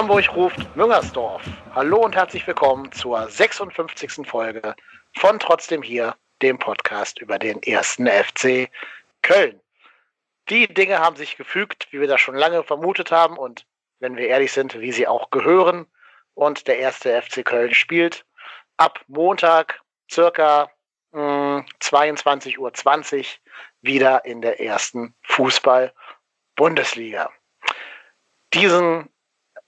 Hamburg ruft Müngersdorf. Hallo und herzlich willkommen zur 56. Folge von Trotzdem hier, dem Podcast über den ersten FC Köln. Die Dinge haben sich gefügt, wie wir das schon lange vermutet haben und wenn wir ehrlich sind, wie sie auch gehören. Und der erste FC Köln spielt ab Montag circa 22.20 Uhr wieder in der ersten Fußball-Bundesliga. Diesen,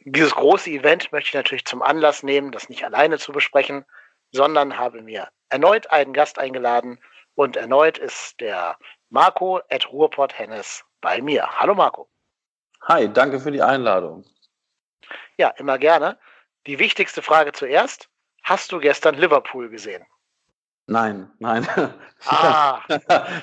dieses große Event möchte ich natürlich zum Anlass nehmen, das nicht alleine zu besprechen, sondern habe mir erneut einen Gast eingeladen und erneut ist der Marco at Ruhrpott Hennes bei mir. Hallo Marco. Hi, danke für die Einladung. Ja, immer gerne. Die wichtigste Frage zuerst. Hast du gestern Liverpool gesehen? Nein, nein. Ah.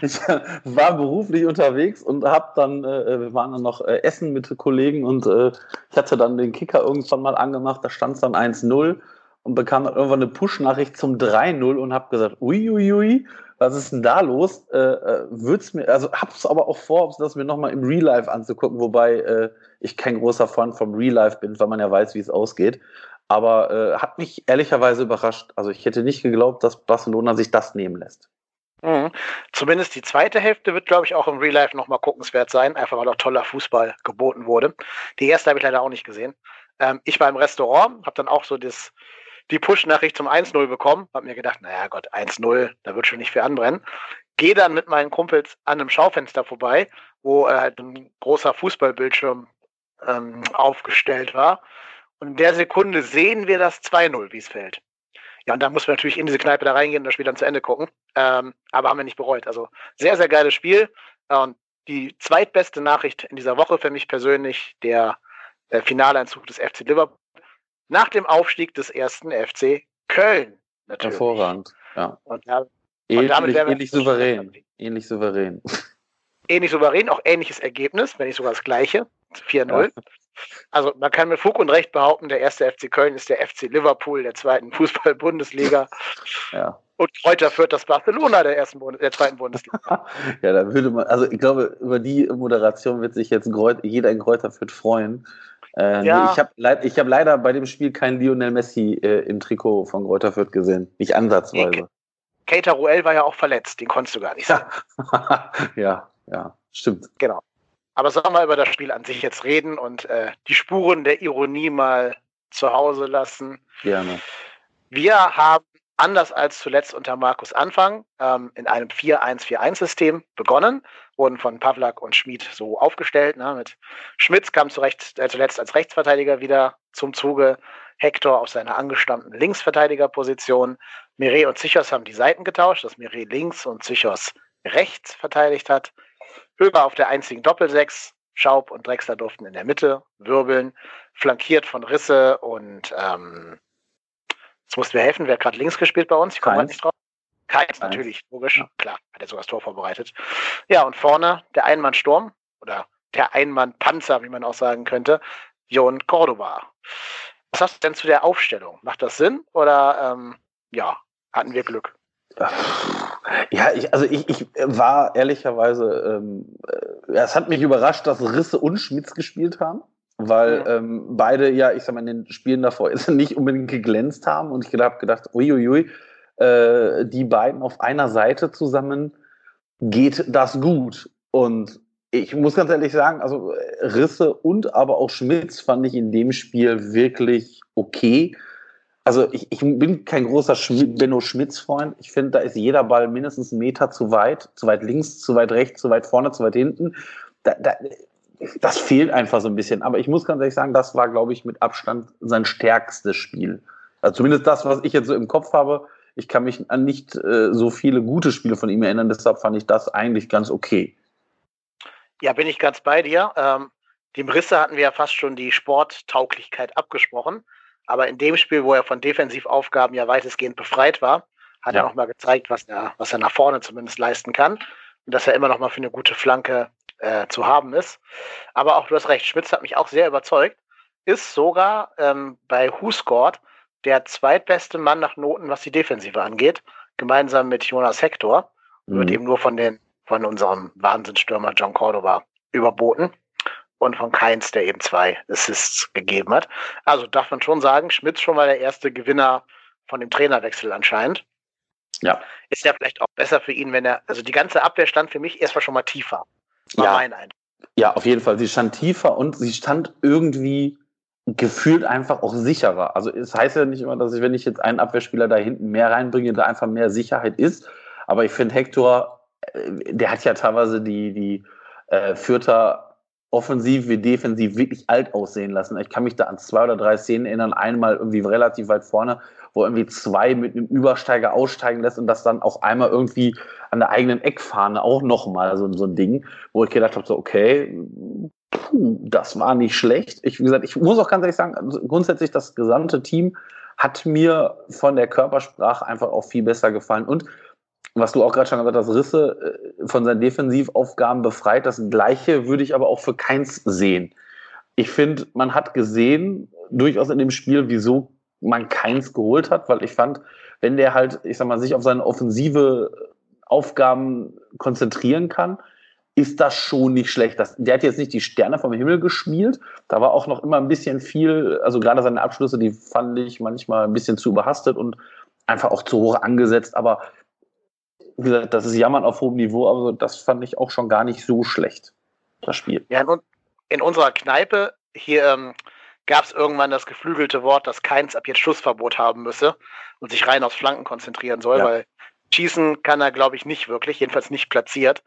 ich war beruflich unterwegs und hab dann, äh, wir waren dann noch äh, essen mit Kollegen und äh, ich hatte dann den Kicker irgendwann mal angemacht, da stand es dann 1-0 und bekam dann irgendwann eine Push-Nachricht zum 3-0 und hab gesagt, uiuiui, ui, ui, was ist denn da los? Äh, äh, würd's mir, also hab's aber auch vor, das mir nochmal im Real Life anzugucken, wobei äh, ich kein großer Freund vom Real Life bin, weil man ja weiß, wie es ausgeht. Aber äh, hat mich ehrlicherweise überrascht. Also ich hätte nicht geglaubt, dass Barcelona sich das nehmen lässt. Mhm. Zumindest die zweite Hälfte wird, glaube ich, auch im Real Life nochmal guckenswert sein, einfach weil auch toller Fußball geboten wurde. Die erste habe ich leider auch nicht gesehen. Ähm, ich war im Restaurant, habe dann auch so das, die Push-Nachricht zum 1-0 bekommen. Hab mir gedacht, naja Gott, 1-0, da wird schon nicht viel anbrennen. Gehe dann mit meinen Kumpels an einem Schaufenster vorbei, wo äh, halt ein großer Fußballbildschirm ähm, aufgestellt war. Und in der Sekunde sehen wir das 2-0, wie es fällt. Ja, und da muss man natürlich in diese Kneipe da reingehen und das Spiel dann zu Ende gucken. Ähm, aber haben wir nicht bereut. Also sehr, sehr geiles Spiel. Und die zweitbeste Nachricht in dieser Woche für mich persönlich, der, der Finaleinzug des FC Liverpool nach dem Aufstieg des ersten FC Köln. Natürlich. Hervorragend, ja. Und, ja, ähnlich, und ähnlich souverän. Ähnlich souverän. Ähnlich souverän, auch ähnliches Ergebnis, wenn nicht sogar das gleiche. 4-0. Ja. Also man kann mit Fug und Recht behaupten, der erste FC Köln ist der FC Liverpool der zweiten Fußball-Bundesliga. Ja. Und Kräuter führt das Barcelona der ersten Bund der zweiten Bundesliga. ja, da würde man, also ich glaube, über die Moderation wird sich jetzt jeder in Kräuter führt freuen. Äh, ja. Ich habe leid, hab leider bei dem Spiel keinen Lionel Messi äh, im Trikot von Kräuter Fürth gesehen. Nicht ansatzweise. Nee, Keita Ruel war ja auch verletzt, den konntest du gar nicht sagen. ja, ja, stimmt. Genau. Aber sollen wir über das Spiel an sich jetzt reden und äh, die Spuren der Ironie mal zu Hause lassen? Gerne. Wir haben anders als zuletzt unter Markus Anfang ähm, in einem 4-1-4-1-System begonnen, wurden von Pavlak und Schmid so aufgestellt. Ne, mit Schmitz kam zurecht, äh, zuletzt als Rechtsverteidiger wieder zum Zuge. Hector auf seiner angestammten Linksverteidigerposition. Mireille und Zichos haben die Seiten getauscht, dass Mireille links und Zichos rechts verteidigt hat. Höber auf der einzigen Doppelsechs. Schaub und Drexler durften in der Mitte wirbeln, flankiert von Risse und ähm, jetzt mussten wir helfen, wer hat gerade links gespielt bei uns? Ich komme nicht drauf. Keins, natürlich, logisch. Ja. Klar, hat er sogar das Tor vorbereitet. Ja, und vorne der Einmann-Sturm oder der Einmann-Panzer, wie man auch sagen könnte, Jon Cordoba. Was hast du denn zu der Aufstellung? Macht das Sinn oder ähm, ja, hatten wir Glück? Ja, ich, also ich, ich war ehrlicherweise, ähm, äh, es hat mich überrascht, dass Risse und Schmitz gespielt haben, weil ja. ähm, beide ja, ich sag mal, in den Spielen davor nicht unbedingt geglänzt haben und ich habe gedacht, uiuiui, äh, die beiden auf einer Seite zusammen geht das gut und ich muss ganz ehrlich sagen, also Risse und aber auch Schmitz fand ich in dem Spiel wirklich okay also ich, ich bin kein großer Schmi Benno Schmitz-Freund. Ich finde, da ist jeder Ball mindestens einen Meter zu weit, zu weit links, zu weit rechts, zu weit vorne, zu weit hinten. Da, da, das fehlt einfach so ein bisschen. Aber ich muss ganz ehrlich sagen, das war, glaube ich, mit Abstand sein stärkstes Spiel. Also zumindest das, was ich jetzt so im Kopf habe. Ich kann mich an nicht äh, so viele gute Spiele von ihm erinnern, deshalb fand ich das eigentlich ganz okay. Ja, bin ich ganz bei dir. Ähm, dem Risse hatten wir ja fast schon die Sporttauglichkeit abgesprochen. Aber in dem Spiel, wo er von Defensivaufgaben ja weitestgehend befreit war, hat ja. er nochmal gezeigt, was er, was er nach vorne zumindest leisten kann. Und dass er immer noch mal für eine gute Flanke äh, zu haben ist. Aber auch, du hast recht, Schmitz hat mich auch sehr überzeugt. Ist sogar ähm, bei Husgord der zweitbeste Mann nach Noten, was die Defensive angeht, gemeinsam mit Jonas Hector. Mhm. Wird eben nur von den, von unserem Wahnsinnsstürmer John Cordova überboten. Und von Keins, der eben zwei Assists gegeben hat. Also darf man schon sagen, Schmidt schon mal der erste Gewinner von dem Trainerwechsel anscheinend. Ja. Ist ja vielleicht auch besser für ihn, wenn er, also die ganze Abwehr stand für mich erstmal schon mal tiefer. War ja. mein Eindruck. Ja, auf jeden Fall. Sie stand tiefer und sie stand irgendwie gefühlt einfach auch sicherer. Also es heißt ja nicht immer, dass ich, wenn ich jetzt einen Abwehrspieler da hinten mehr reinbringe, da einfach mehr Sicherheit ist. Aber ich finde Hector, äh, der hat ja teilweise die, die äh, Fürther offensiv wie defensiv wirklich alt aussehen lassen. Ich kann mich da an zwei oder drei Szenen erinnern, einmal irgendwie relativ weit vorne, wo irgendwie zwei mit einem Übersteiger aussteigen lässt und das dann auch einmal irgendwie an der eigenen Eckfahne auch nochmal so, so ein Ding, wo ich gedacht habe, so, okay, puh, das war nicht schlecht. Ich, wie gesagt, ich muss auch ganz ehrlich sagen, also grundsätzlich das gesamte Team hat mir von der Körpersprache einfach auch viel besser gefallen und was du auch gerade schon gesagt hast, Risse äh, von seinen Defensivaufgaben befreit. Das Gleiche würde ich aber auch für Keins sehen. Ich finde, man hat gesehen, durchaus in dem Spiel, wieso man Keins geholt hat, weil ich fand, wenn der halt, ich sag mal, sich auf seine offensive Aufgaben konzentrieren kann, ist das schon nicht schlecht. Das, der hat jetzt nicht die Sterne vom Himmel gespielt. Da war auch noch immer ein bisschen viel, also gerade seine Abschlüsse, die fand ich manchmal ein bisschen zu überhastet und einfach auch zu hoch angesetzt. Aber wie gesagt, das ist Jammern auf hohem Niveau, aber das fand ich auch schon gar nicht so schlecht, das Spiel. Ja, in, in unserer Kneipe hier ähm, gab es irgendwann das geflügelte Wort, dass Keins ab jetzt Schussverbot haben müsse und sich rein aufs Flanken konzentrieren soll, ja. weil schießen kann er, glaube ich, nicht wirklich, jedenfalls nicht platziert.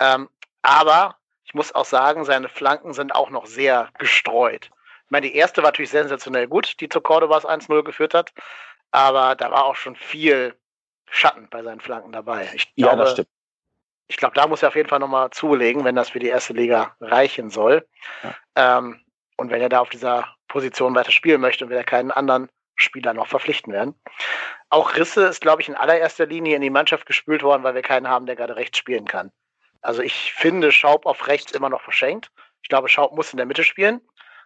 Ähm, aber ich muss auch sagen, seine Flanken sind auch noch sehr gestreut. Ich meine, die erste war natürlich sensationell gut, die zu Cordobas 1-0 geführt hat, aber da war auch schon viel Schatten bei seinen Flanken dabei. Ich glaube, ja, das stimmt. Ich glaube, da muss er auf jeden Fall nochmal zulegen, wenn das für die erste Liga reichen soll. Ja. Ähm, und wenn er da auf dieser Position weiter spielen möchte und wir keinen anderen Spieler noch verpflichten werden. Auch Risse ist, glaube ich, in allererster Linie in die Mannschaft gespült worden, weil wir keinen haben, der gerade rechts spielen kann. Also ich finde Schaub auf rechts immer noch verschenkt. Ich glaube, Schaub muss in der Mitte spielen.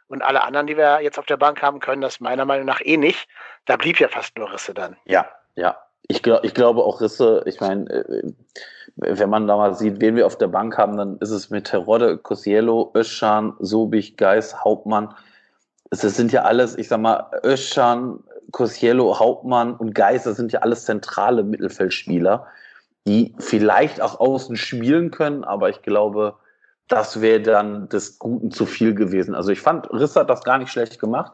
Und alle anderen, die wir jetzt auf der Bank haben, können das meiner Meinung nach eh nicht. Da blieb ja fast nur Risse dann. Ja, ja. Ich, glaub, ich glaube auch Risse, ich meine, äh, wenn man da mal sieht, wen wir auf der Bank haben, dann ist es mit Terodde, Cosiello, Öschan, Sobich, Geis, Hauptmann. Es sind ja alles, ich sag mal, Öschan, Cosiello, Hauptmann und Geis, das sind ja alles zentrale Mittelfeldspieler, die vielleicht auch außen spielen können, aber ich glaube, das wäre dann des Guten zu viel gewesen. Also ich fand, Risse hat das gar nicht schlecht gemacht.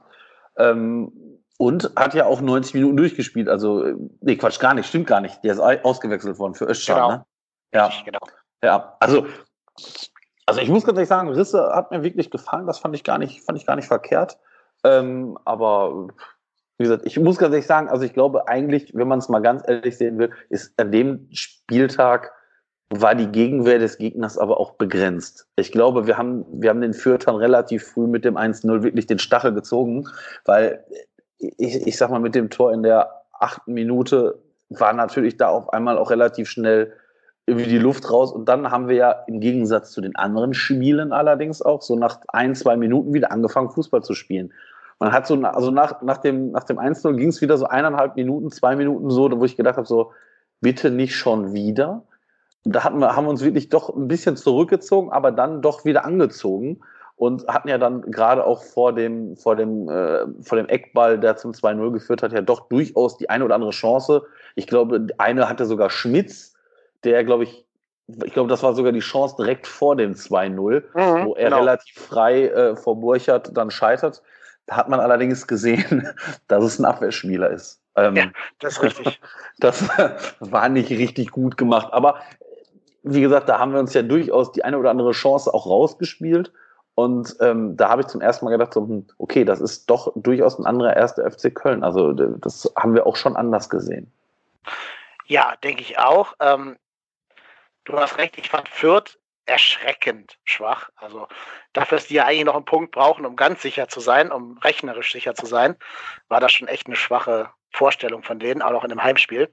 Ähm, und hat ja auch 90 Minuten durchgespielt. Also, nee, Quatsch, gar nicht, stimmt gar nicht. Der ist ausgewechselt worden für Özcan, genau. ne? Ja. genau. Ja, also, also ich muss ganz ehrlich sagen, Risse hat mir wirklich gefallen. Das fand ich gar nicht, fand ich gar nicht verkehrt. Ähm, aber wie gesagt, ich muss ganz ehrlich sagen, also ich glaube eigentlich, wenn man es mal ganz ehrlich sehen will, ist an dem Spieltag war die Gegenwehr des Gegners aber auch begrenzt. Ich glaube, wir haben, wir haben den Fürtern relativ früh mit dem 1-0 wirklich den Stachel gezogen, weil ich, ich sag mal, mit dem Tor in der achten Minute war natürlich da auf einmal auch relativ schnell irgendwie die Luft raus. Und dann haben wir ja im Gegensatz zu den anderen Spielen allerdings auch so nach ein, zwei Minuten wieder angefangen, Fußball zu spielen. Man hat so, also nach, nach dem, nach dem 1-0 ging es wieder so eineinhalb Minuten, zwei Minuten so, wo ich gedacht habe, so, bitte nicht schon wieder. Da hatten wir, haben wir uns wirklich doch ein bisschen zurückgezogen, aber dann doch wieder angezogen und hatten ja dann gerade auch vor dem, vor dem, äh, vor dem Eckball, der zum 2-0 geführt hat, ja doch durchaus die eine oder andere Chance. Ich glaube, eine hatte sogar Schmitz, der, glaube ich, ich glaube, das war sogar die Chance direkt vor dem 2-0, mhm, wo er genau. relativ frei äh, vor Burchard dann scheitert. Da hat man allerdings gesehen, dass es ein Abwehrspieler ist. Ähm, ja, das ist richtig. das war nicht richtig gut gemacht. Aber wie gesagt, da haben wir uns ja durchaus die eine oder andere Chance auch rausgespielt. Und ähm, da habe ich zum ersten Mal gedacht, so, hm, okay, das ist doch durchaus ein anderer erster FC Köln. Also das haben wir auch schon anders gesehen. Ja, denke ich auch. Ähm, du hast recht, ich fand Fürth erschreckend schwach. Also dafür, dass die ja eigentlich noch einen Punkt brauchen, um ganz sicher zu sein, um rechnerisch sicher zu sein, war das schon echt eine schwache Vorstellung von denen, auch noch in einem Heimspiel.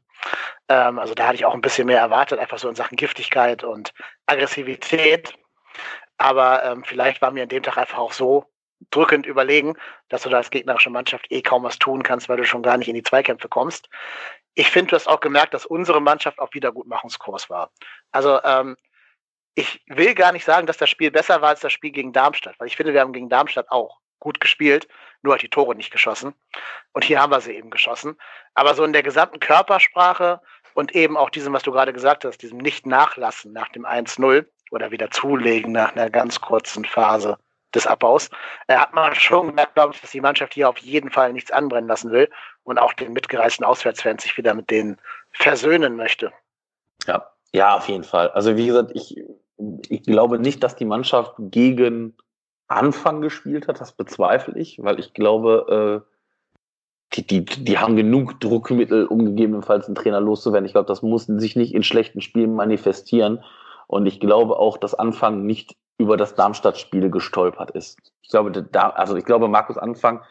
Ähm, also da hatte ich auch ein bisschen mehr erwartet, einfach so in Sachen Giftigkeit und Aggressivität. Aber ähm, vielleicht war mir an dem Tag einfach auch so drückend überlegen, dass du da als gegnerische Mannschaft eh kaum was tun kannst, weil du schon gar nicht in die Zweikämpfe kommst. Ich finde, du hast auch gemerkt, dass unsere Mannschaft auf Wiedergutmachungskurs war. Also ähm, ich will gar nicht sagen, dass das Spiel besser war als das Spiel gegen Darmstadt, weil ich finde, wir haben gegen Darmstadt auch gut gespielt, nur halt die Tore nicht geschossen. Und hier haben wir sie eben geschossen. Aber so in der gesamten Körpersprache und eben auch diesem, was du gerade gesagt hast, diesem Nicht-Nachlassen nach dem 1-0 oder wieder zulegen nach einer ganz kurzen Phase des Abbaus, äh, hat man schon gemerkt, glaube ich, dass die Mannschaft hier auf jeden Fall nichts anbrennen lassen will und auch den mitgereisten Auswärtsfans sich wieder mit denen versöhnen möchte. Ja, ja, auf jeden Fall. Also wie gesagt, ich, ich glaube nicht, dass die Mannschaft gegen Anfang gespielt hat, das bezweifle ich, weil ich glaube, äh, die, die, die haben genug Druckmittel, um gegebenenfalls einen Trainer loszuwerden. Ich glaube, das muss sich nicht in schlechten Spielen manifestieren. Und ich glaube auch, dass Anfang nicht über das Darmstadt-Spiel gestolpert ist. Ich glaube, also ich glaube, Markus Anfang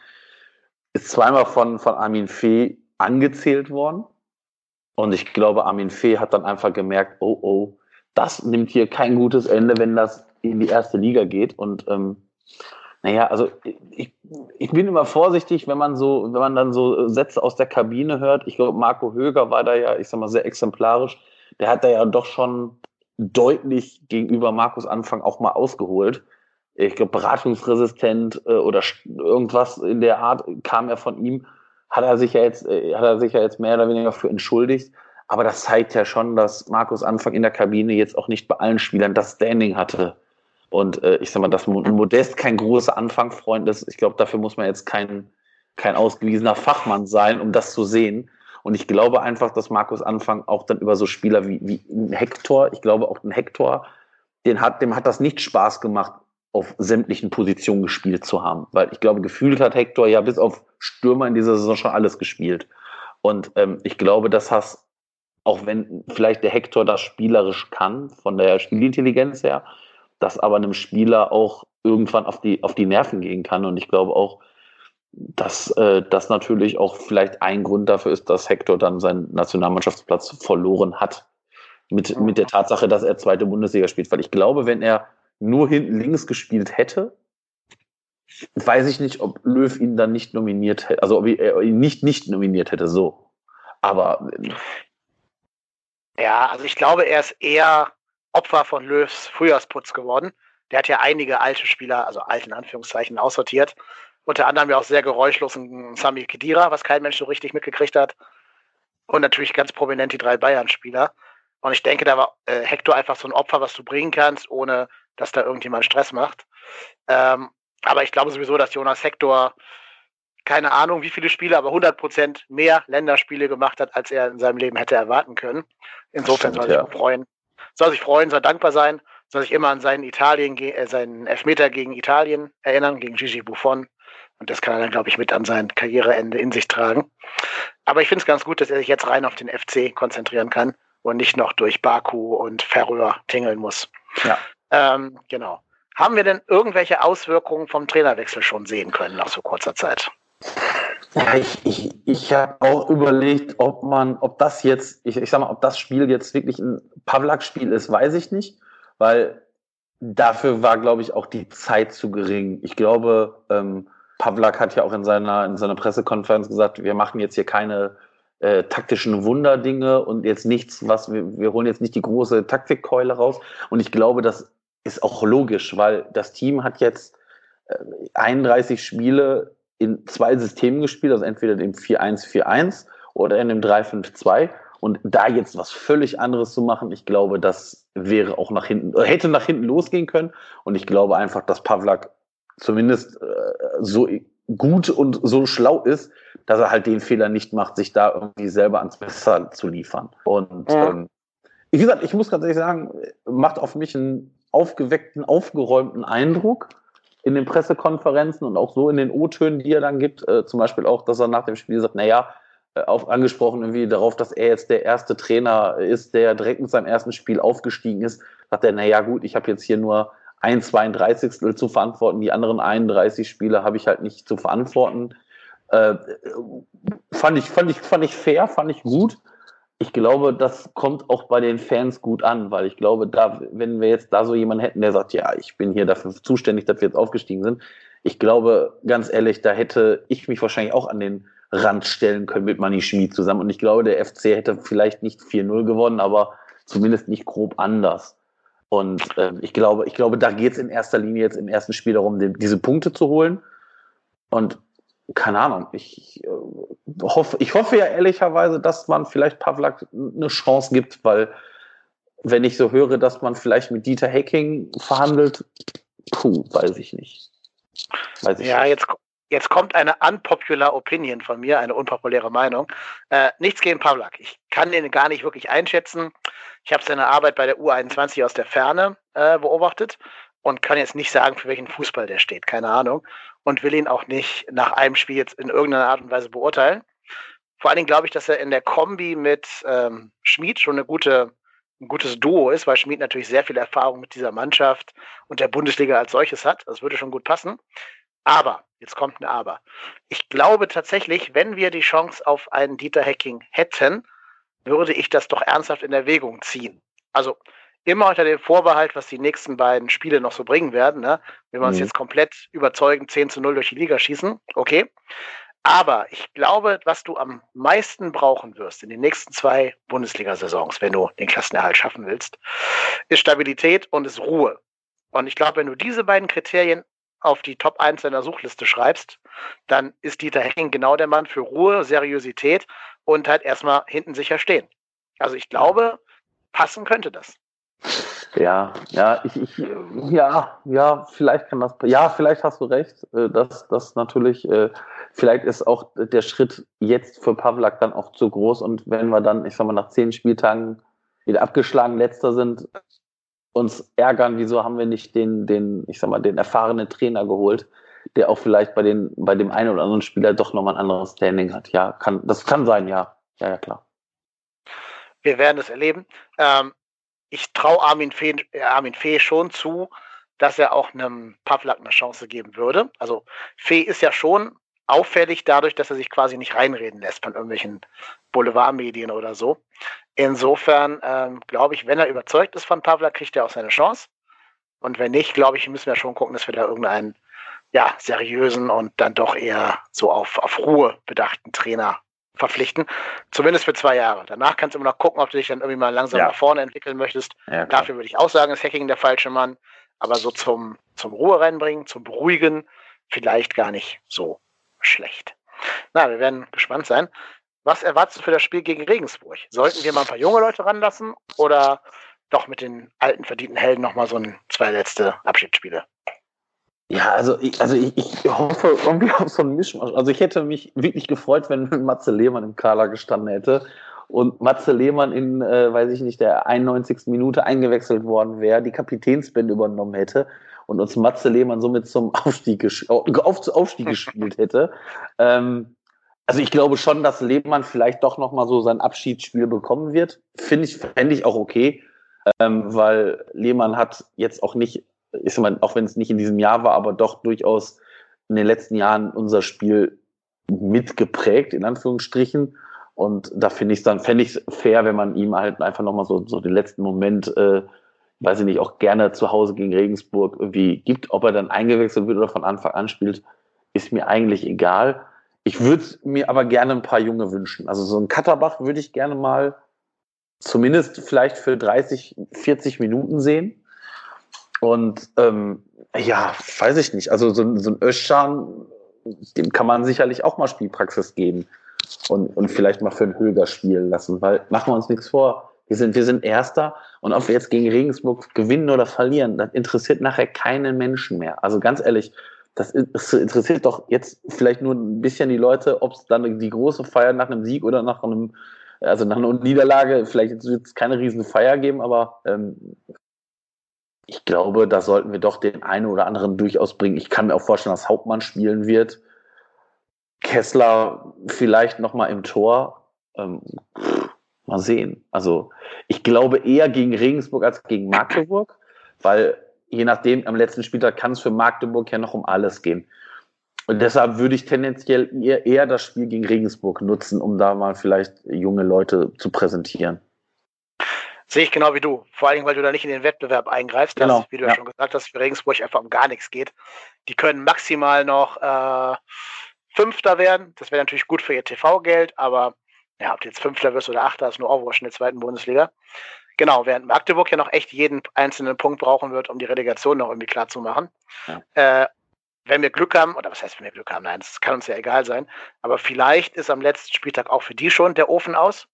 ist zweimal von, von Armin Fee angezählt worden. Und ich glaube, Armin Fee hat dann einfach gemerkt, oh, oh, das nimmt hier kein gutes Ende, wenn das in die erste Liga geht. Und ähm, naja, also ich, ich bin immer vorsichtig, wenn man so, wenn man dann so Sätze aus der Kabine hört. Ich glaube, Marco Höger war da ja, ich sag mal, sehr exemplarisch. Der hat da ja doch schon deutlich gegenüber Markus Anfang auch mal ausgeholt. Ich glaube, beratungsresistent äh, oder irgendwas in der Art kam er von ihm. Hat er sich ja jetzt, äh, hat er sich ja jetzt mehr oder weniger für entschuldigt. Aber das zeigt ja schon, dass Markus Anfang in der Kabine jetzt auch nicht bei allen Spielern das Standing hatte. Und äh, ich sag mal, dass Modest kein großer Anfangfreund ist, ich glaube, dafür muss man jetzt kein, kein ausgewiesener Fachmann sein, um das zu sehen. Und ich glaube einfach, dass Markus Anfang auch dann über so Spieler wie, wie Hector, ich glaube auch ein Hector, den hat, dem hat das nicht Spaß gemacht, auf sämtlichen Positionen gespielt zu haben. Weil ich glaube, gefühlt hat Hector ja bis auf Stürmer in dieser Saison schon alles gespielt. Und ähm, ich glaube, dass das, auch wenn vielleicht der Hector das spielerisch kann, von der Spielintelligenz her, dass aber einem Spieler auch irgendwann auf die, auf die Nerven gehen kann. Und ich glaube auch, dass äh, das natürlich auch vielleicht ein Grund dafür ist, dass Hector dann seinen Nationalmannschaftsplatz verloren hat. Mit, mit der Tatsache, dass er zweite Bundesliga spielt. Weil ich glaube, wenn er nur hinten links gespielt hätte, weiß ich nicht, ob Löw ihn dann nicht nominiert hätte. Also ob er ihn nicht nicht nominiert hätte, so. Aber. Ja, also ich glaube, er ist eher Opfer von Löws Frühjahrsputz geworden. Der hat ja einige alte Spieler, also alten Anführungszeichen, aussortiert unter anderem ja auch sehr geräuschlos ein Sami Kedira, was kein Mensch so richtig mitgekriegt hat. Und natürlich ganz prominent die drei Bayern-Spieler. Und ich denke, da war äh, Hector einfach so ein Opfer, was du bringen kannst, ohne dass da irgendjemand Stress macht. Ähm, aber ich glaube sowieso, dass Jonas Hector, keine Ahnung wie viele Spiele, aber 100 Prozent mehr Länderspiele gemacht hat, als er in seinem Leben hätte erwarten können. Insofern Stimmt, soll er sich ja. freuen. Soll sich freuen, soll dankbar sein, soll sich immer an seinen Italien, äh, seinen Elfmeter gegen Italien erinnern, gegen Gigi Buffon. Und das kann er dann, glaube ich, mit an sein Karriereende in sich tragen. Aber ich finde es ganz gut, dass er sich jetzt rein auf den FC konzentrieren kann und nicht noch durch Baku und Färöer tingeln muss. Ja. Ähm, genau. Haben wir denn irgendwelche Auswirkungen vom Trainerwechsel schon sehen können nach so kurzer Zeit? Ja, ich, ich, ich habe auch überlegt, ob man, ob das jetzt, ich, ich sag mal, ob das Spiel jetzt wirklich ein Pavlak-Spiel ist, weiß ich nicht, weil dafür war, glaube ich, auch die Zeit zu gering. Ich glaube, ähm, Pavlak hat ja auch in seiner, in seiner Pressekonferenz gesagt, wir machen jetzt hier keine äh, taktischen Wunderdinge und jetzt nichts, was wir, wir holen jetzt nicht die große Taktikkeule raus. Und ich glaube, das ist auch logisch, weil das Team hat jetzt äh, 31 Spiele in zwei Systemen gespielt, also entweder dem 4-1-4-1 oder in dem 3-5-2. Und da jetzt was völlig anderes zu machen, ich glaube, das wäre auch nach hinten, hätte nach hinten losgehen können. Und ich glaube einfach, dass Pavlak zumindest äh, so gut und so schlau ist, dass er halt den Fehler nicht macht, sich da irgendwie selber ans Messer zu liefern. Und ja. ähm, wie gesagt, ich muss ganz ehrlich sagen, macht auf mich einen aufgeweckten, aufgeräumten Eindruck in den Pressekonferenzen und auch so in den O-Tönen, die er dann gibt. Äh, zum Beispiel auch, dass er nach dem Spiel sagt, naja, äh, auf, angesprochen irgendwie darauf, dass er jetzt der erste Trainer ist, der direkt mit seinem ersten Spiel aufgestiegen ist, sagt er, naja gut, ich habe jetzt hier nur ein 32. zu verantworten. Die anderen 31 Spiele habe ich halt nicht zu verantworten. Äh, fand, ich, fand, ich, fand ich fair, fand ich gut. Ich glaube, das kommt auch bei den Fans gut an, weil ich glaube, da, wenn wir jetzt da so jemanden hätten, der sagt, ja, ich bin hier dafür zuständig, dass wir jetzt aufgestiegen sind, ich glaube, ganz ehrlich, da hätte ich mich wahrscheinlich auch an den Rand stellen können mit Manny Schmid zusammen. Und ich glaube, der FC hätte vielleicht nicht 4-0 gewonnen, aber zumindest nicht grob anders. Und äh, ich glaube, ich glaube, da geht es in erster Linie jetzt im ersten Spiel darum, den, diese Punkte zu holen. Und keine Ahnung, ich, äh, hoffe, ich hoffe ja ehrlicherweise, dass man vielleicht Pavlak eine Chance gibt, weil wenn ich so höre, dass man vielleicht mit Dieter Hacking verhandelt, puh, weiß ich nicht. Weiß ich ja, nicht. jetzt Jetzt kommt eine unpopular Opinion von mir, eine unpopuläre Meinung. Äh, nichts gegen Pavlak. Ich kann den gar nicht wirklich einschätzen. Ich habe seine Arbeit bei der U21 aus der Ferne äh, beobachtet und kann jetzt nicht sagen, für welchen Fußball der steht. Keine Ahnung. Und will ihn auch nicht nach einem Spiel jetzt in irgendeiner Art und Weise beurteilen. Vor allen Dingen glaube ich, dass er in der Kombi mit ähm, Schmid schon eine gute, ein gutes Duo ist, weil Schmid natürlich sehr viel Erfahrung mit dieser Mannschaft und der Bundesliga als solches hat. Das würde schon gut passen. Aber, jetzt kommt ein Aber. Ich glaube tatsächlich, wenn wir die Chance auf einen Dieter Hacking hätten, würde ich das doch ernsthaft in Erwägung ziehen. Also immer unter dem Vorbehalt, was die nächsten beiden Spiele noch so bringen werden. Ne? Wenn wir uns mhm. jetzt komplett überzeugend 10 zu 0 durch die Liga schießen, okay. Aber ich glaube, was du am meisten brauchen wirst in den nächsten zwei Bundesliga-Saisons, wenn du den Klassenerhalt schaffen willst, ist Stabilität und ist Ruhe. Und ich glaube, wenn du diese beiden Kriterien auf die Top 1 deiner Suchliste schreibst, dann ist Dieter Hecking genau der Mann für Ruhe, Seriosität und halt erstmal hinten sicher stehen. Also ich glaube, passen könnte das. Ja, ja, ich, ich, ja, ja, vielleicht kann das, ja, vielleicht hast du recht, äh, dass das natürlich, äh, vielleicht ist auch der Schritt jetzt für Pavlak dann auch zu groß und wenn wir dann, ich sag mal, nach zehn Spieltagen wieder abgeschlagen letzter sind, uns ärgern, wieso haben wir nicht den, den, ich sag mal, den erfahrenen Trainer geholt, der auch vielleicht bei den, bei dem einen oder anderen Spieler doch nochmal ein anderes Standing hat. Ja, kann, das kann sein, ja. Ja, ja, klar. Wir werden es erleben. Ähm, ich traue Armin Fee, Armin Fee schon zu, dass er auch einem Pavlak eine Chance geben würde. Also Fee ist ja schon auffällig dadurch, dass er sich quasi nicht reinreden lässt von irgendwelchen Boulevardmedien oder so. Insofern ähm, glaube ich, wenn er überzeugt ist von Pavla, kriegt er auch seine Chance. Und wenn nicht, glaube ich, müssen wir schon gucken, dass wir da irgendeinen ja, seriösen und dann doch eher so auf, auf Ruhe bedachten Trainer verpflichten. Zumindest für zwei Jahre. Danach kannst du immer noch gucken, ob du dich dann irgendwie mal langsam ja. nach vorne entwickeln möchtest. Ja, Dafür würde ich auch sagen, ist Hacking der falsche Mann. Aber so zum, zum Ruhe reinbringen, zum Beruhigen, vielleicht gar nicht so schlecht. Na, wir werden gespannt sein. Was erwartest du für das Spiel gegen Regensburg? Sollten wir mal ein paar junge Leute ranlassen oder doch mit den alten verdienten Helden nochmal so ein zwei letzte Abschiedsspiele? Ja, also ich, also ich, ich hoffe irgendwie auf so ein Mischmasch. Also ich hätte mich wirklich gefreut, wenn Matze Lehmann im Kader gestanden hätte und Matze Lehmann in, äh, weiß ich nicht, der 91. Minute eingewechselt worden wäre, die Kapitänsbände übernommen hätte und uns Matze Lehmann somit zum Aufstieg, auf, Aufstieg gespielt hätte. Ähm, also ich glaube schon, dass Lehmann vielleicht doch nochmal so sein Abschiedsspiel bekommen wird. Finde ich, fände ich auch okay, ähm, weil Lehmann hat jetzt auch nicht, ich sag mal, auch wenn es nicht in diesem Jahr war, aber doch durchaus in den letzten Jahren unser Spiel mitgeprägt, in Anführungsstrichen. Und da finde ich es dann, fände ich es fair, wenn man ihm halt einfach nochmal so, so den letzten Moment, äh, weiß ich nicht, auch gerne zu Hause gegen Regensburg irgendwie gibt. Ob er dann eingewechselt wird oder von Anfang an spielt, ist mir eigentlich egal. Ich würde mir aber gerne ein paar Junge wünschen. Also so ein Katterbach würde ich gerne mal zumindest vielleicht für 30, 40 Minuten sehen. Und ähm, ja, weiß ich nicht. Also so, so ein Öschan, dem kann man sicherlich auch mal Spielpraxis geben und, und vielleicht mal für ein Höger spielen lassen, weil machen wir uns nichts vor. Wir sind, wir sind Erster und ob wir jetzt gegen Regensburg gewinnen oder verlieren, das interessiert nachher keinen Menschen mehr. Also ganz ehrlich, das interessiert doch jetzt vielleicht nur ein bisschen die Leute, ob es dann die große Feier nach einem Sieg oder nach einem, also nach einer Niederlage, vielleicht wird es keine riesen Feier geben, aber ähm, ich glaube, da sollten wir doch den einen oder anderen durchaus bringen. Ich kann mir auch vorstellen, dass Hauptmann spielen wird. Kessler vielleicht nochmal im Tor. Ähm, mal sehen. Also ich glaube eher gegen Regensburg als gegen Magdeburg, weil je nachdem, am letzten Spieltag kann es für Magdeburg ja noch um alles gehen. Und deshalb würde ich tendenziell eher, eher das Spiel gegen Regensburg nutzen, um da mal vielleicht junge Leute zu präsentieren. Sehe ich genau wie du. Vor allem, weil du da nicht in den Wettbewerb eingreifst, genau. dass, wie du ja. schon gesagt hast, für Regensburg einfach um gar nichts geht. Die können maximal noch äh, Fünfter werden. Das wäre natürlich gut für ihr TV-Geld, aber ja, ob du jetzt Fünfter wirst oder Achter, ist nur Overwatch in der zweiten Bundesliga. Genau, während Magdeburg ja noch echt jeden einzelnen Punkt brauchen wird, um die Relegation noch irgendwie klar zu machen. Ja. Äh, wenn wir Glück haben, oder was heißt, wenn wir Glück haben, nein, das kann uns ja egal sein, aber vielleicht ist am letzten Spieltag auch für die schon der Ofen aus.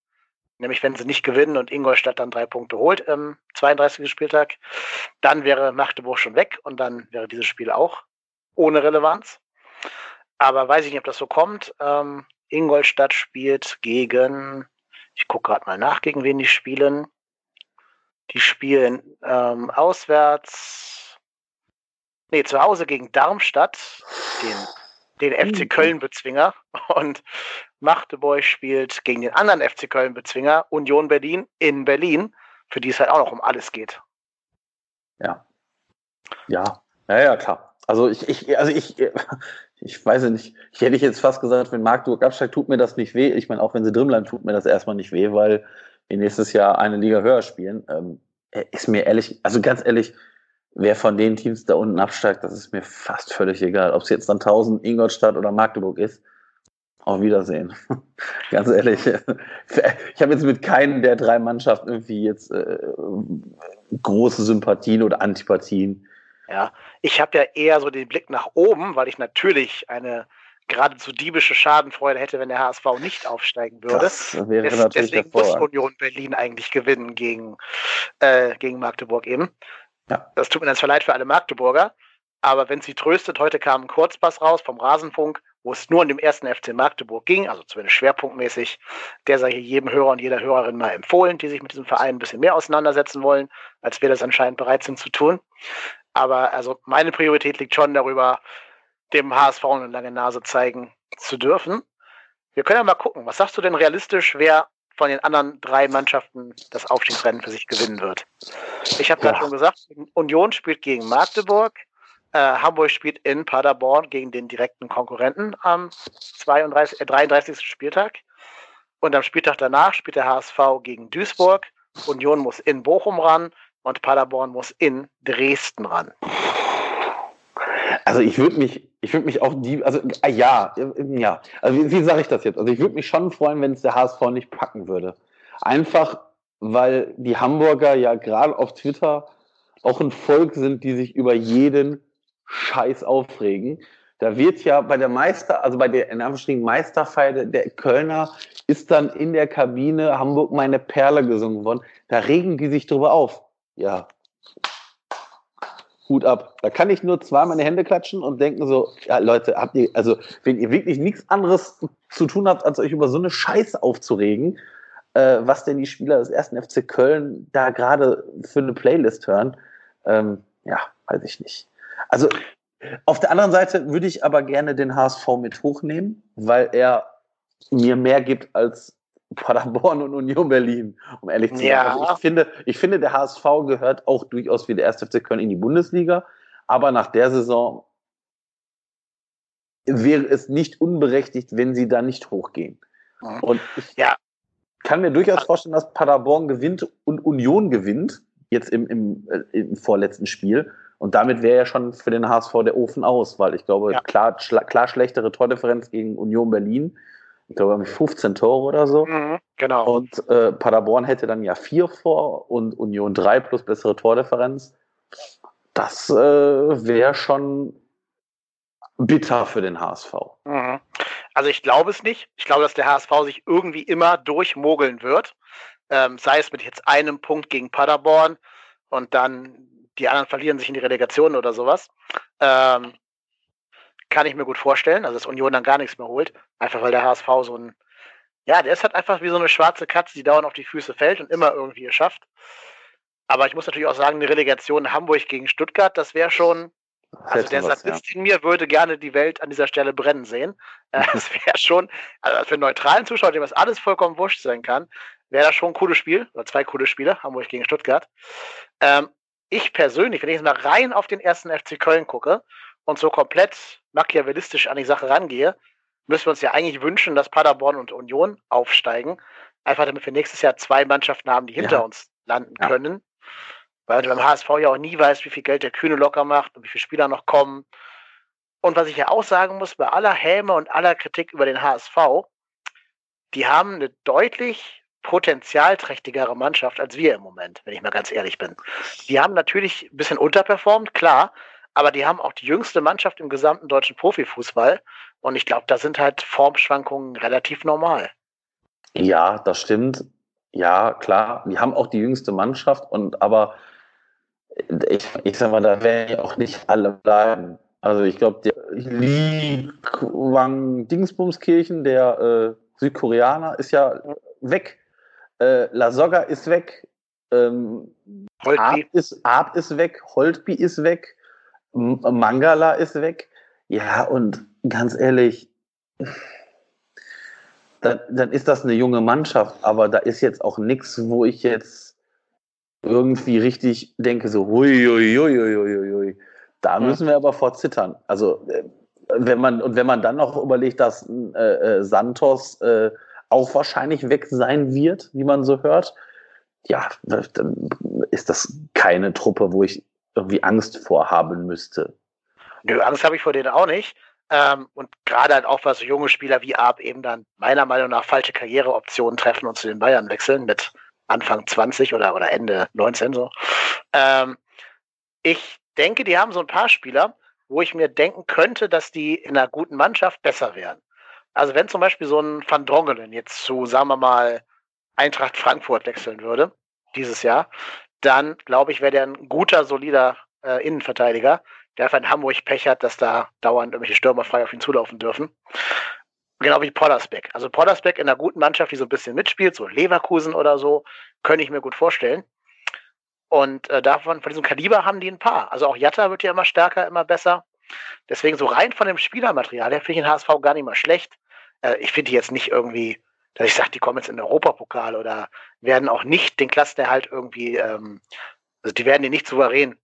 Nämlich, wenn sie nicht gewinnen und Ingolstadt dann drei Punkte holt im 32. Spieltag, dann wäre Magdeburg schon weg und dann wäre dieses Spiel auch ohne Relevanz. Aber weiß ich nicht, ob das so kommt. Ähm, Ingolstadt spielt gegen, ich gucke gerade mal nach, gegen wen die spielen. Die spielen ähm, auswärts, nee, zu Hause gegen Darmstadt, den, den FC Köln-Bezwinger. Und Magdeburg spielt gegen den anderen FC Köln-Bezwinger, Union Berlin, in Berlin, für die es halt auch noch um alles geht. Ja. Ja, ja, ja, klar. Also ich, ich, also ich, ich weiß nicht, ich hätte jetzt fast gesagt, wenn Magdeburg absteigt, tut mir das nicht weh. Ich meine, auch wenn sie drin bleiben, tut mir das erstmal nicht weh, weil nächstes Jahr eine Liga höher spielen. Ähm, ist mir ehrlich, also ganz ehrlich, wer von den Teams da unten absteigt, das ist mir fast völlig egal. Ob es jetzt dann 1000 Ingolstadt oder Magdeburg ist. Auf Wiedersehen. ganz ehrlich. Ich habe jetzt mit keinen der drei Mannschaften irgendwie jetzt äh, große Sympathien oder Antipathien. Ja, ich habe ja eher so den Blick nach oben, weil ich natürlich eine geradezu diebische Schadenfreude hätte, wenn der HSV nicht aufsteigen würde. Das wäre Des, natürlich deswegen muss Union Berlin eigentlich gewinnen gegen, äh, gegen Magdeburg eben. Ja. Das tut mir dann zwar leid für alle Magdeburger, aber wenn sie tröstet, heute kam ein Kurzpass raus vom Rasenfunk, wo es nur um den ersten FC Magdeburg ging, also zumindest schwerpunktmäßig. Der sei hier jedem Hörer und jeder Hörerin mal empfohlen, die sich mit diesem Verein ein bisschen mehr auseinandersetzen wollen, als wir das anscheinend bereit sind zu tun. Aber also meine Priorität liegt schon darüber, dem HSV eine lange Nase zeigen zu dürfen. Wir können ja mal gucken, was sagst du denn realistisch, wer von den anderen drei Mannschaften das Aufstiegsrennen für sich gewinnen wird? Ich habe gerade schon gesagt, Union spielt gegen Magdeburg, äh, Hamburg spielt in Paderborn gegen den direkten Konkurrenten am 32, äh, 33. Spieltag. Und am Spieltag danach spielt der HSV gegen Duisburg. Union muss in Bochum ran und Paderborn muss in Dresden ran. Also ich würde mich, ich würde mich auch die, also äh, ja, ja. Also wie, wie sage ich das jetzt? Also ich würde mich schon freuen, wenn es der HSV nicht packen würde. Einfach, weil die Hamburger ja gerade auf Twitter auch ein Volk sind, die sich über jeden Scheiß aufregen. Da wird ja bei der Meister, also bei der in Anführungsstrichen Meisterfeier der Kölner ist dann in der Kabine Hamburg meine Perle gesungen worden. Da regen die sich drüber auf ja, Hut ab. Da kann ich nur zweimal meine Hände klatschen und denken so, ja Leute, habt ihr, also wenn ihr wirklich nichts anderes zu tun habt, als euch über so eine Scheiße aufzuregen, äh, was denn die Spieler des ersten FC Köln da gerade für eine Playlist hören, ähm, ja, weiß ich nicht. Also auf der anderen Seite würde ich aber gerne den HSV mit hochnehmen, weil er mir mehr gibt als Paderborn und Union Berlin, um ehrlich zu sein. Ja. Also ich, finde, ich finde, der HSV gehört auch durchaus wie der 1. FC Köln in die Bundesliga, aber nach der Saison wäre es nicht unberechtigt, wenn sie da nicht hochgehen. Mhm. Und ich ja. kann mir durchaus vorstellen, dass Paderborn gewinnt und Union gewinnt, jetzt im, im, äh, im vorletzten Spiel. Und damit wäre ja schon für den HSV der Ofen aus, weil ich glaube, ja. klar, klar schlechtere Tordifferenz gegen Union Berlin ich glaube, 15 Tore oder so. Mhm, genau. Und äh, Paderborn hätte dann ja vier vor und Union drei plus bessere Tordifferenz. Das äh, wäre schon bitter für den HSV. Mhm. Also ich glaube es nicht. Ich glaube, dass der HSV sich irgendwie immer durchmogeln wird. Ähm, sei es mit jetzt einem Punkt gegen Paderborn und dann die anderen verlieren sich in die Relegation oder sowas. Ähm, kann ich mir gut vorstellen. Also, dass Union dann gar nichts mehr holt. Einfach weil der HSV so ein, ja, der ist halt einfach wie so eine schwarze Katze, die dauernd auf die Füße fällt und immer irgendwie es schafft. Aber ich muss natürlich auch sagen, eine Relegation Hamburg gegen Stuttgart, das wäre schon, also der Sadist ja. in mir würde gerne die Welt an dieser Stelle brennen sehen. Äh, das wäre schon, also für einen neutralen Zuschauer, dem das alles vollkommen wurscht sein kann, wäre das schon ein cooles Spiel, oder zwei coole Spiele, Hamburg gegen Stuttgart. Ähm, ich persönlich, wenn ich jetzt mal rein auf den ersten FC Köln gucke und so komplett machiavellistisch an die Sache rangehe, müssen wir uns ja eigentlich wünschen, dass Paderborn und Union aufsteigen. Einfach damit wir nächstes Jahr zwei Mannschaften haben, die hinter ja. uns landen ja. können. Weil du beim HSV ja auch nie weißt, wie viel Geld der Kühne locker macht und wie viele Spieler noch kommen. Und was ich ja auch sagen muss, bei aller Häme und aller Kritik über den HSV, die haben eine deutlich potenzialträchtigere Mannschaft als wir im Moment, wenn ich mal ganz ehrlich bin. Die haben natürlich ein bisschen unterperformt, klar, aber die haben auch die jüngste Mannschaft im gesamten deutschen Profifußball. Und ich glaube, da sind halt Formschwankungen relativ normal. Ja, das stimmt. Ja, klar. Die haben auch die jüngste Mannschaft und aber ich, ich sag mal, da werden ja auch nicht alle bleiben. Also ich glaube, der Li Kwang Dingsbumskirchen, der äh, Südkoreaner, ist ja weg. Äh, Lasogga ist weg. Ähm, Art, ist, Art ist weg. Holtby ist weg. Mangala ist weg. Ja, und ganz ehrlich, dann, dann ist das eine junge Mannschaft, aber da ist jetzt auch nichts, wo ich jetzt irgendwie richtig denke, so, hui, hui, hui, hui, hui. Da müssen wir aber vor zittern. Also, äh, wenn man, und wenn man dann noch überlegt, dass äh, äh, Santos äh, auch wahrscheinlich weg sein wird, wie man so hört, ja, dann ist das keine Truppe, wo ich irgendwie Angst vorhaben müsste. Nö, Angst habe ich vor denen auch nicht. Ähm, und gerade halt auch, was so junge Spieler wie Ab eben dann meiner Meinung nach falsche Karriereoptionen treffen und zu den Bayern wechseln mit Anfang 20 oder, oder Ende 19 so. Ähm, ich denke, die haben so ein paar Spieler, wo ich mir denken könnte, dass die in einer guten Mannschaft besser wären. Also wenn zum Beispiel so ein Van Drongelen jetzt zu, sagen wir mal, Eintracht Frankfurt wechseln würde, dieses Jahr, dann glaube ich, wäre der ein guter, solider äh, Innenverteidiger, der einfach in Hamburg Pech hat, dass da dauernd irgendwelche Stürmer frei auf ihn zulaufen dürfen. Genau wie Poddersbeck. Also Poddersbeck in einer guten Mannschaft, die so ein bisschen mitspielt, so Leverkusen oder so, könnte ich mir gut vorstellen. Und äh, davon, von diesem Kaliber haben die ein paar. Also auch Jatta wird ja immer stärker, immer besser. Deswegen so rein von dem Spielermaterial her finde ich den HSV gar nicht mal schlecht. Äh, ich finde die jetzt nicht irgendwie, dass ich sage, die kommen jetzt in den Europapokal oder werden auch nicht den Klassenerhalt irgendwie, ähm, also die werden die nicht souverän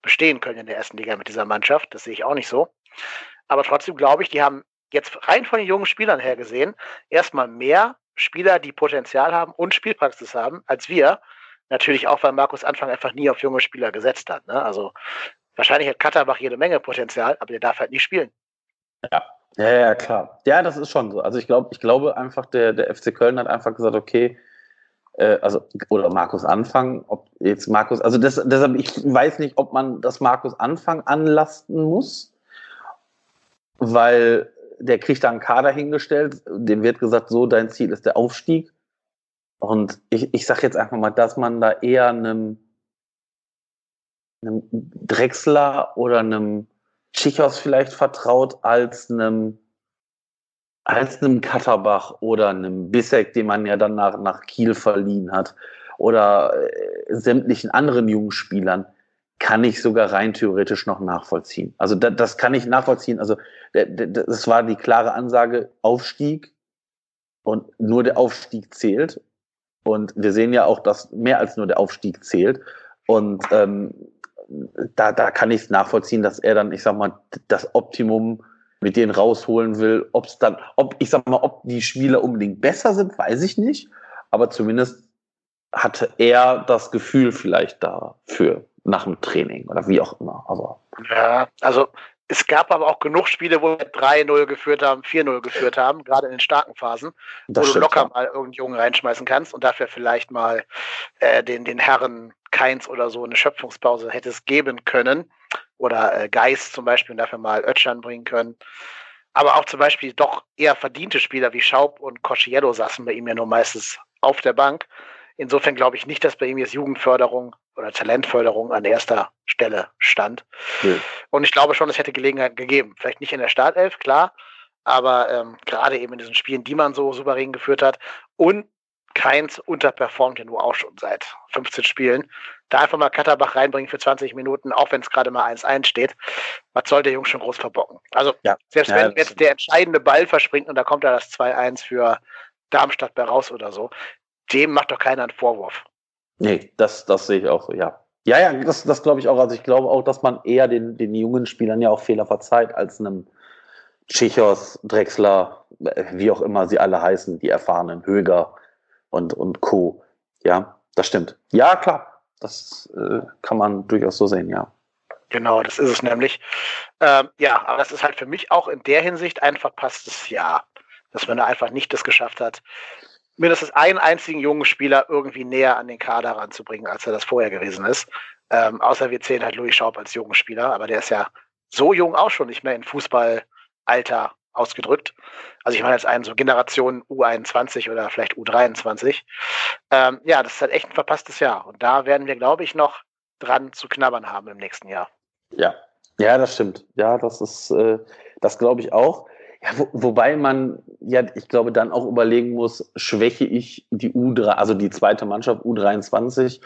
bestehen können in der ersten Liga mit dieser Mannschaft. Das sehe ich auch nicht so. Aber trotzdem glaube ich, die haben jetzt rein von den jungen Spielern her gesehen erstmal mehr Spieler, die Potenzial haben und Spielpraxis haben, als wir. Natürlich auch, weil Markus Anfang einfach nie auf junge Spieler gesetzt hat. Ne? Also wahrscheinlich hat Katterbach jede Menge Potenzial, aber der darf halt nicht spielen. Ja. Ja, ja, klar. Ja, das ist schon so. Also ich glaube, ich glaube einfach, der, der FC Köln hat einfach gesagt, okay, äh, also, oder Markus Anfang, ob jetzt Markus, also das, deshalb, ich weiß nicht, ob man das Markus Anfang anlasten muss, weil der kriegt da einen Kader hingestellt, dem wird gesagt, so, dein Ziel ist der Aufstieg. Und ich, ich sage jetzt einfach mal, dass man da eher einem, einem Drechsler oder einem Tschichos vielleicht vertraut, als einem, als einem Katterbach oder einem Bissek, den man ja dann nach, nach Kiel verliehen hat, oder äh, sämtlichen anderen jungen Spielern kann ich sogar rein theoretisch noch nachvollziehen. Also da, das kann ich nachvollziehen. Also das war die klare Ansage, Aufstieg und nur der Aufstieg zählt. Und wir sehen ja auch, dass mehr als nur der Aufstieg zählt. Und ähm, da, da kann ich es nachvollziehen, dass er dann, ich sag mal, das Optimum mit denen rausholen will. Ob es dann, ob, ich sag mal, ob die Spieler unbedingt besser sind, weiß ich nicht. Aber zumindest hatte er das Gefühl vielleicht dafür nach dem Training oder wie auch immer. Aber ja, also es gab aber auch genug Spiele, wo wir 3-0 geführt haben, 4-0 geführt haben, gerade in den starken Phasen, das wo stimmt, du locker ja. mal irgendeinen Jungen reinschmeißen kannst und dafür vielleicht mal äh, den, den Herren Keins oder so eine Schöpfungspause hättest geben können. Oder äh, Geist zum Beispiel und dafür mal Ötschern bringen können. Aber auch zum Beispiel doch eher verdiente Spieler wie Schaub und Cosciello saßen bei ihm ja nur meistens auf der Bank. Insofern glaube ich nicht, dass bei ihm jetzt Jugendförderung oder Talentförderung an erster Stelle stand. Nee. Und ich glaube schon, es hätte Gelegenheit gegeben. Vielleicht nicht in der Startelf, klar, aber ähm, gerade eben in diesen Spielen, die man so souverän geführt hat. Und Keins unterperformt ja nur auch schon seit 15 Spielen. Da einfach mal Katterbach reinbringen für 20 Minuten, auch wenn es gerade mal 1-1 steht. Was soll der Junge schon groß verbocken? Also, ja. selbst ja, wenn jetzt der entscheidende Ball verspringt und da kommt da das 2-1 für Darmstadt bei raus oder so, dem macht doch keiner einen Vorwurf. Nee, das, das sehe ich auch so, ja. Ja, ja, das, das glaube ich auch. Also ich glaube auch, dass man eher den, den jungen Spielern ja auch Fehler verzeiht, als einem Tschichos, Drexler, wie auch immer sie alle heißen, die erfahrenen Höger und, und Co. Ja, das stimmt. Ja, klar. Das äh, kann man durchaus so sehen, ja. Genau, das ist es nämlich. Ähm, ja, aber das ist halt für mich auch in der Hinsicht ein verpasstes Jahr, dass man da einfach nicht das geschafft hat, mindestens einen einzigen jungen Spieler irgendwie näher an den Kader ranzubringen, als er das vorher gewesen ist. Ähm, außer wir zählen halt Louis Schaub als jungen Spieler, aber der ist ja so jung auch schon nicht mehr in Fußballalter ausgedrückt. Also ich meine jetzt einen so Generation U21 oder vielleicht U23. Ähm, ja, das ist halt echt ein verpasstes Jahr. Und da werden wir, glaube ich, noch dran zu knabbern haben im nächsten Jahr. Ja, ja, das stimmt. Ja, das ist, äh, das glaube ich auch. Ja, wo, wobei man ja, ich glaube, dann auch überlegen muss, schwäche ich die U3, also die zweite Mannschaft U23,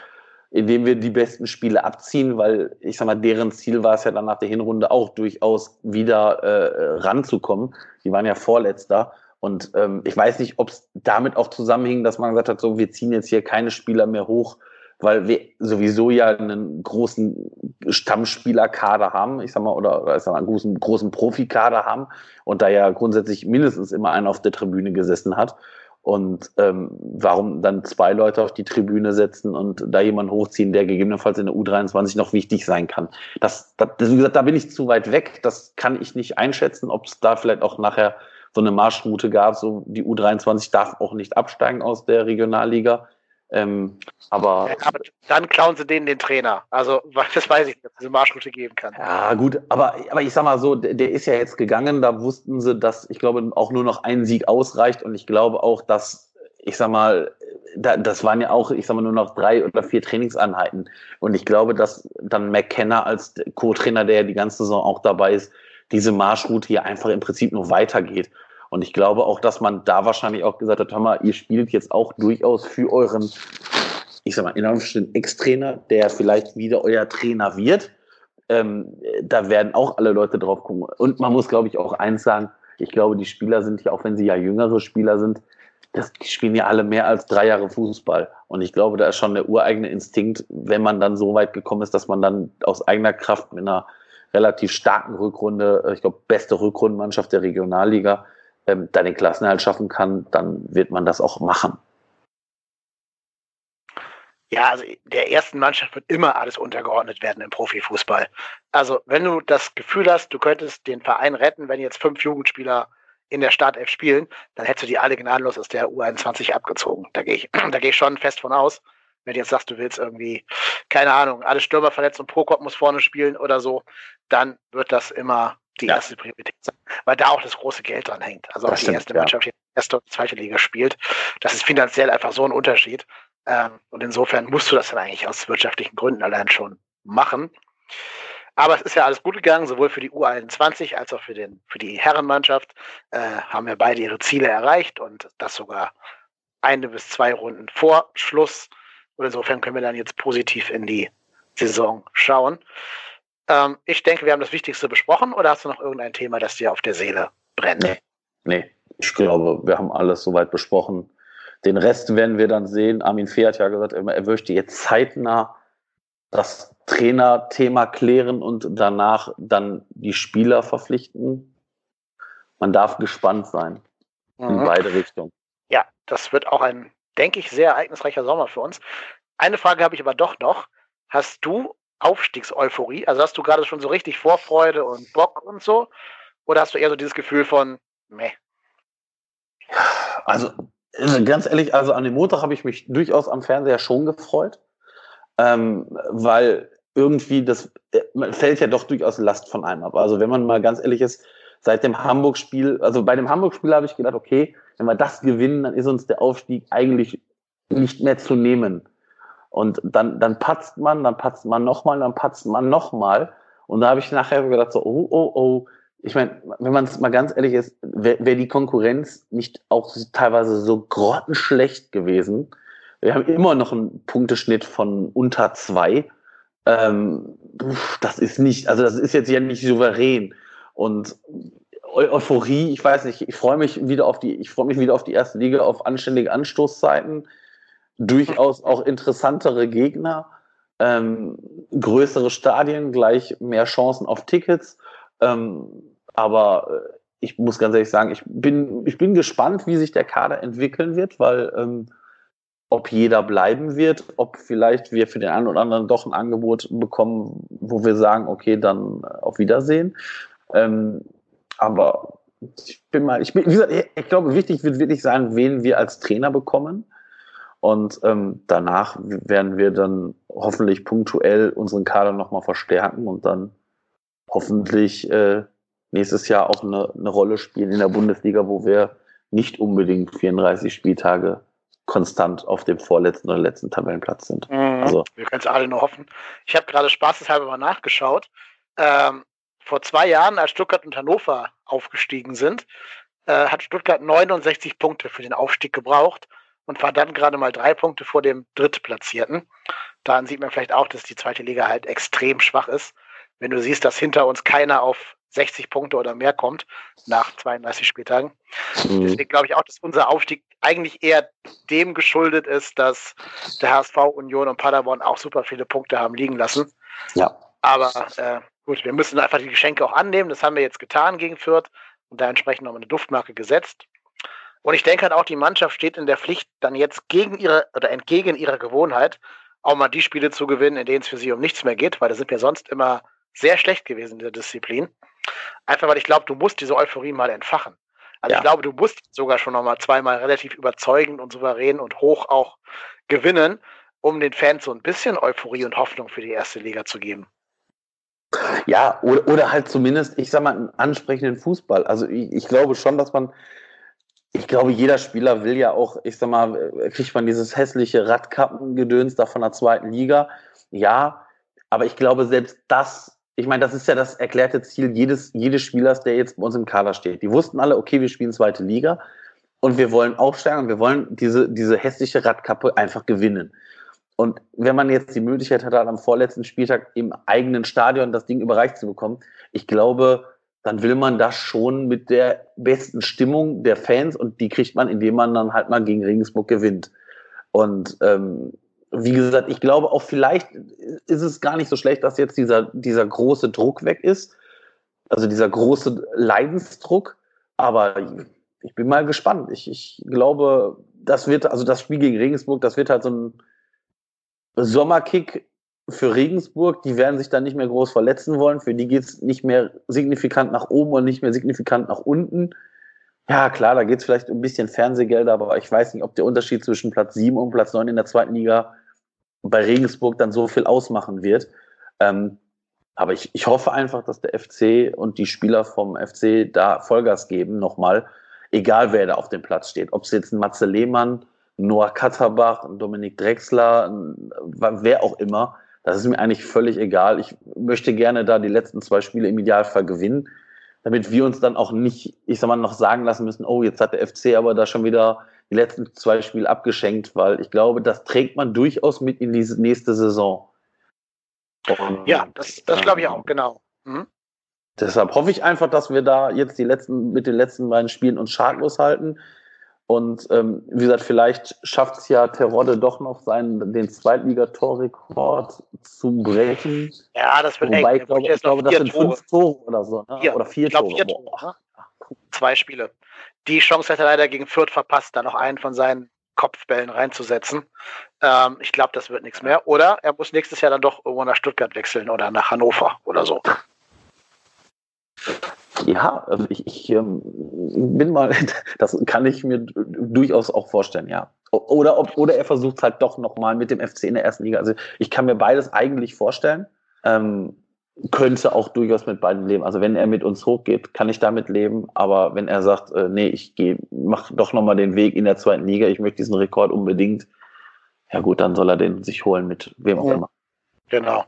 indem wir die besten Spiele abziehen, weil ich sag mal, deren Ziel war es ja dann nach der Hinrunde auch durchaus wieder äh, ranzukommen. Die waren ja Vorletzter. Und ähm, ich weiß nicht, ob es damit auch zusammenhing, dass man gesagt hat, so, wir ziehen jetzt hier keine Spieler mehr hoch, weil wir sowieso ja einen großen Stammspielerkader haben, ich sag mal, oder, oder ich sag mal, einen großen, großen Profikader haben und da ja grundsätzlich mindestens immer einer auf der Tribüne gesessen hat. Und ähm, warum dann zwei Leute auf die Tribüne setzen und da jemanden hochziehen, der gegebenenfalls in der U23 noch wichtig sein kann? Das, das, wie gesagt, da bin ich zu weit weg. Das kann ich nicht einschätzen, ob es da vielleicht auch nachher so eine Marschroute gab. So die U23 darf auch nicht absteigen aus der Regionalliga. Ähm, aber, aber, dann klauen sie denen den Trainer. Also, das weiß ich nicht, ob es diese Marschroute geben kann. Ja, gut, aber, aber ich sag mal so, der, der, ist ja jetzt gegangen, da wussten sie, dass, ich glaube, auch nur noch ein Sieg ausreicht und ich glaube auch, dass, ich sag mal, da, das waren ja auch, ich sag mal, nur noch drei oder vier Trainingseinheiten. Und ich glaube, dass dann McKenna als Co-Trainer, der ja die ganze Saison auch dabei ist, diese Marschroute hier einfach im Prinzip nur weitergeht. Und ich glaube auch, dass man da wahrscheinlich auch gesagt hat, hör mal, ihr spielt jetzt auch durchaus für euren, ich sag mal, in Anführungsstrichen Ex-Trainer, der vielleicht wieder euer Trainer wird. Ähm, da werden auch alle Leute drauf gucken. Und man muss, glaube ich, auch eins sagen, ich glaube, die Spieler sind ja, auch wenn sie ja jüngere Spieler sind, das, die spielen ja alle mehr als drei Jahre Fußball. Und ich glaube, da ist schon der ureigene Instinkt, wenn man dann so weit gekommen ist, dass man dann aus eigener Kraft mit einer relativ starken Rückrunde, ich glaube, beste Rückrundenmannschaft der Regionalliga, ähm, da den Klassenerhalt schaffen kann, dann wird man das auch machen. Ja, also der ersten Mannschaft wird immer alles untergeordnet werden im Profifußball. Also wenn du das Gefühl hast, du könntest den Verein retten, wenn jetzt fünf Jugendspieler in der Startelf spielen, dann hättest du die alle gnadenlos aus der U21 abgezogen. Da gehe ich, da gehe ich schon fest von aus. Wenn du jetzt sagst, du willst irgendwie, keine Ahnung, alle Stürmer verletzt und Prokop muss vorne spielen oder so, dann wird das immer die ja. erste Priorität sein, weil da auch das große Geld dran hängt. Also auch die stimmt, erste Mannschaft, die erste und zweite Liga spielt, das ist finanziell einfach so ein Unterschied. Ähm, und insofern musst du das dann eigentlich aus wirtschaftlichen Gründen allein schon machen. Aber es ist ja alles gut gegangen, sowohl für die U21 als auch für, den, für die Herrenmannschaft äh, haben wir beide ihre Ziele erreicht und das sogar eine bis zwei Runden vor Schluss. Und insofern können wir dann jetzt positiv in die Saison schauen. Ähm, ich denke, wir haben das Wichtigste besprochen oder hast du noch irgendein Thema, das dir auf der Seele brennt? Nee, nee. ich glaube, wir haben alles soweit besprochen. Den Rest werden wir dann sehen. Armin Fee hat ja gesagt, er möchte jetzt zeitnah das Trainerthema klären und danach dann die Spieler verpflichten. Man darf gespannt sein mhm. in beide Richtungen. Ja, das wird auch ein, denke ich, sehr ereignisreicher Sommer für uns. Eine Frage habe ich aber doch noch. Hast du Aufstiegseuphorie? Also hast du gerade schon so richtig Vorfreude und Bock und so? Oder hast du eher so dieses Gefühl von, meh? Also, äh, ganz ehrlich, also an dem Montag habe ich mich durchaus am Fernseher schon gefreut, ähm, weil irgendwie das äh, fällt ja doch durchaus Last von einem ab. Also wenn man mal ganz ehrlich ist, seit dem Hamburg-Spiel, also bei dem Hamburg-Spiel habe ich gedacht, okay, wenn wir das gewinnen, dann ist uns der Aufstieg eigentlich nicht mehr zu nehmen. Und dann, dann patzt man, dann patzt man nochmal, dann patzt man nochmal. Und da habe ich nachher gedacht, so, oh, oh, oh. Ich meine, wenn man es mal ganz ehrlich ist, wäre wär die Konkurrenz nicht auch teilweise so grottenschlecht gewesen. Wir haben immer noch einen Punkteschnitt von unter zwei. Ähm, das ist nicht, also das ist jetzt ja nicht souverän. Und Euphorie, ich weiß nicht, ich freue mich wieder auf die, ich freue mich wieder auf die erste Liga, auf anständige Anstoßzeiten durchaus auch interessantere Gegner, ähm, größere Stadien, gleich mehr Chancen auf Tickets. Ähm, aber äh, ich muss ganz ehrlich sagen, ich bin, ich bin gespannt, wie sich der Kader entwickeln wird, weil ähm, ob jeder bleiben wird, ob vielleicht wir für den einen oder anderen doch ein Angebot bekommen, wo wir sagen, okay, dann äh, auf Wiedersehen. Ähm, aber ich bin mal, ich bin, wie gesagt, ich glaube, wichtig wird wirklich sein, wen wir als Trainer bekommen. Und ähm, danach werden wir dann hoffentlich punktuell unseren Kader nochmal verstärken und dann hoffentlich äh, nächstes Jahr auch eine, eine Rolle spielen in der Bundesliga, wo wir nicht unbedingt 34 Spieltage konstant auf dem vorletzten oder letzten Tabellenplatz sind. Mhm. Also, wir können es alle nur hoffen. Ich habe gerade spaßeshalber mal nachgeschaut. Ähm, vor zwei Jahren, als Stuttgart und Hannover aufgestiegen sind, äh, hat Stuttgart 69 Punkte für den Aufstieg gebraucht und war dann gerade mal drei Punkte vor dem Drittplatzierten. Daran sieht man vielleicht auch, dass die zweite Liga halt extrem schwach ist. Wenn du siehst, dass hinter uns keiner auf 60 Punkte oder mehr kommt nach 32 Spieltagen. Mhm. Deswegen glaube ich auch, dass unser Aufstieg eigentlich eher dem geschuldet ist, dass der HSV, Union und Paderborn auch super viele Punkte haben liegen lassen. Ja. Aber äh, gut, wir müssen einfach die Geschenke auch annehmen. Das haben wir jetzt getan gegen Fürth und da entsprechend nochmal eine Duftmarke gesetzt. Und ich denke halt auch, die Mannschaft steht in der Pflicht, dann jetzt gegen ihre oder entgegen ihrer Gewohnheit auch mal die Spiele zu gewinnen, in denen es für sie um nichts mehr geht, weil da sind wir sonst immer sehr schlecht gewesen in der Disziplin. Einfach weil ich glaube, du musst diese Euphorie mal entfachen. Also ja. ich glaube, du musst sogar schon nochmal zweimal relativ überzeugend und souverän und hoch auch gewinnen, um den Fans so ein bisschen Euphorie und Hoffnung für die erste Liga zu geben. Ja, oder, oder halt zumindest, ich sag mal, einen ansprechenden Fußball. Also ich, ich glaube schon, dass man, ich glaube, jeder Spieler will ja auch, ich sag mal, kriegt man dieses hässliche Radkappengedöns da von der zweiten Liga. Ja, aber ich glaube, selbst das ich meine, das ist ja das erklärte Ziel jedes, jedes Spielers, der jetzt bei uns im Kader steht. Die wussten alle, okay, wir spielen zweite Liga und wir wollen aufsteigen und wir wollen diese, diese hässliche Radkappe einfach gewinnen. Und wenn man jetzt die Möglichkeit hat, am vorletzten Spieltag im eigenen Stadion das Ding überreicht zu bekommen, ich glaube, dann will man das schon mit der besten Stimmung der Fans und die kriegt man, indem man dann halt mal gegen Regensburg gewinnt. Und ähm, wie gesagt, ich glaube auch vielleicht ist es gar nicht so schlecht, dass jetzt dieser, dieser große Druck weg ist. Also dieser große Leidensdruck. Aber ich bin mal gespannt. Ich, ich glaube, das wird, also das Spiel gegen Regensburg, das wird halt so ein Sommerkick für Regensburg. Die werden sich dann nicht mehr groß verletzen wollen. Für die geht es nicht mehr signifikant nach oben und nicht mehr signifikant nach unten. Ja, klar, da geht es vielleicht ein bisschen Fernsehgelder, aber ich weiß nicht, ob der Unterschied zwischen Platz 7 und Platz 9 in der zweiten Liga bei Regensburg dann so viel ausmachen wird. Ähm, aber ich, ich hoffe einfach, dass der FC und die Spieler vom FC da Vollgas geben, nochmal, egal wer da auf dem Platz steht. Ob es jetzt ein Matze Lehmann, Noah Katterbach, Dominik Drexler, wer auch immer, das ist mir eigentlich völlig egal. Ich möchte gerne da die letzten zwei Spiele im Idealfall gewinnen, damit wir uns dann auch nicht, ich sag mal, noch sagen lassen müssen, oh, jetzt hat der FC aber da schon wieder die letzten zwei Spiele abgeschenkt, weil ich glaube, das trägt man durchaus mit in diese nächste Saison. Und, ja, das, das glaube ich auch, genau. Mhm. Deshalb hoffe ich einfach, dass wir da jetzt die letzten, mit den letzten beiden Spielen uns schadlos halten. Und ähm, wie gesagt, vielleicht schafft es ja Terodde doch noch seinen, den Zweitligatorrekord zu brechen. Ja, das wird Wobei, eng. Ich glaube, ich glaube das sind Tore. fünf Tore oder so. Ne? Vier. Oder vier ich glaub, Tore. Vier Tore. Zwei Spiele. Die Chance hat er leider gegen Fürth verpasst, da noch einen von seinen Kopfbällen reinzusetzen. Ähm, ich glaube, das wird nichts mehr. Oder er muss nächstes Jahr dann doch irgendwo nach Stuttgart wechseln oder nach Hannover oder so. Ja, also ich, ich ähm, bin mal, das kann ich mir durchaus auch vorstellen, ja. Oder, ob, oder er versucht es halt doch nochmal mit dem FC in der ersten Liga. Also ich kann mir beides eigentlich vorstellen. Ähm, könnte auch durchaus mit beiden leben. Also wenn er mit uns hochgeht, kann ich damit leben. Aber wenn er sagt, äh, nee, ich gehe, mach doch nochmal den Weg in der zweiten Liga, ich möchte diesen Rekord unbedingt, ja gut, dann soll er den sich holen mit wem auch immer. Genau.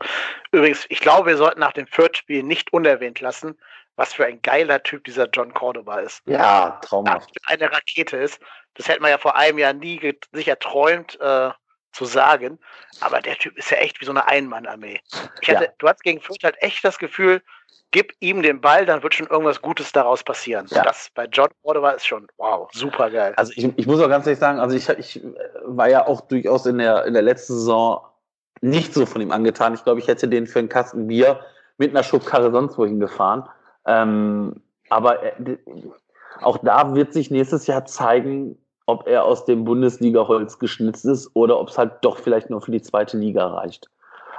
Übrigens, ich glaube, wir sollten nach dem Fürth-Spiel nicht unerwähnt lassen, was für ein geiler Typ dieser John Cordoba ist. Ja, traumhaft. Eine Rakete ist. Das hätte man ja vor einem Jahr nie sich erträumt, äh, zu sagen. Aber der Typ ist ja echt wie so eine Einmannarmee. Ja. Du hast gegen Fürth halt echt das Gefühl, gib ihm den Ball, dann wird schon irgendwas Gutes daraus passieren. Ja. Das bei John Cordova ist schon, wow, super geil. Also ich, ich muss auch ganz ehrlich sagen, also ich, ich war ja auch durchaus in der, in der letzten Saison nicht so von ihm angetan. Ich glaube, ich hätte den für einen Kasten Bier mit einer Schubkarre sonst wohin gefahren. Ähm, aber äh, auch da wird sich nächstes Jahr zeigen, ob er aus dem Bundesliga-Holz geschnitzt ist oder ob es halt doch vielleicht nur für die zweite Liga reicht.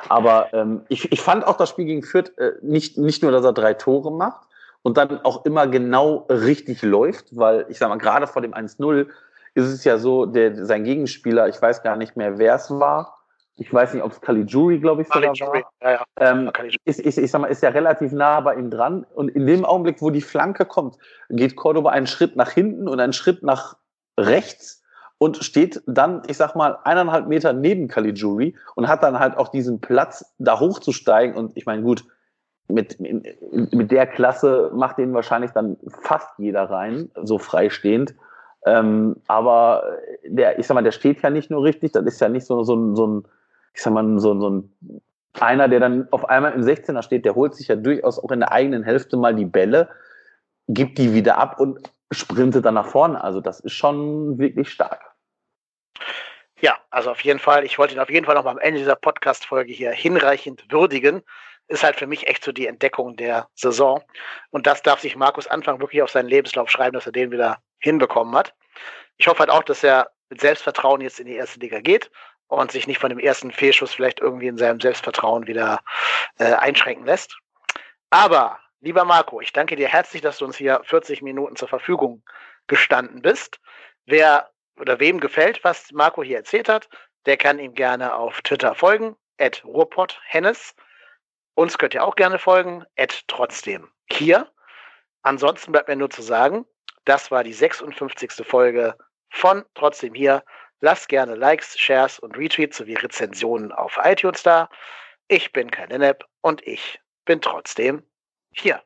Aber ähm, ich, ich fand auch das Spiel gegen Fürth äh, nicht, nicht nur, dass er drei Tore macht und dann auch immer genau richtig läuft, weil ich sag mal, gerade vor dem 1-0 ist es ja so, der, sein Gegenspieler, ich weiß gar nicht mehr, wer es war, ich weiß nicht, ob es Caligiuri, glaube ich, sogar war. Ja, ja. Ähm, ist, ist, ich sag mal, ist ja relativ nah bei ihm dran. Und in dem Augenblick, wo die Flanke kommt, geht Cordoba einen Schritt nach hinten und einen Schritt nach rechts und steht dann, ich sag mal, eineinhalb Meter neben Caligiuri und hat dann halt auch diesen Platz, da hochzusteigen. Und ich meine, gut, mit, mit der Klasse macht den wahrscheinlich dann fast jeder rein, so freistehend. Ähm, aber der, ich sag mal, der steht ja nicht nur richtig, das ist ja nicht so, so, so ein ich sag mal, so, so ein einer, der dann auf einmal im 16er steht, der holt sich ja durchaus auch in der eigenen Hälfte mal die Bälle, gibt die wieder ab und sprintet dann nach vorne. Also das ist schon wirklich stark. Ja, also auf jeden Fall. Ich wollte ihn auf jeden Fall noch mal am Ende dieser Podcast-Folge hier hinreichend würdigen. Ist halt für mich echt so die Entdeckung der Saison. Und das darf sich Markus Anfang wirklich auf seinen Lebenslauf schreiben, dass er den wieder hinbekommen hat. Ich hoffe halt auch, dass er mit Selbstvertrauen jetzt in die erste Liga geht und sich nicht von dem ersten Fehlschuss vielleicht irgendwie in seinem Selbstvertrauen wieder äh, einschränken lässt. Aber, lieber Marco, ich danke dir herzlich, dass du uns hier 40 Minuten zur Verfügung gestanden bist. Wer oder wem gefällt, was Marco hier erzählt hat, der kann ihm gerne auf Twitter folgen, at Ruhrpotthennes. Uns könnt ihr auch gerne folgen, at trotzdem hier. Ansonsten bleibt mir nur zu sagen, das war die 56. Folge von Trotzdem hier. Lasst gerne Likes, Shares und Retweets sowie Rezensionen auf iTunes da. Ich bin kein Nennep und ich bin trotzdem hier.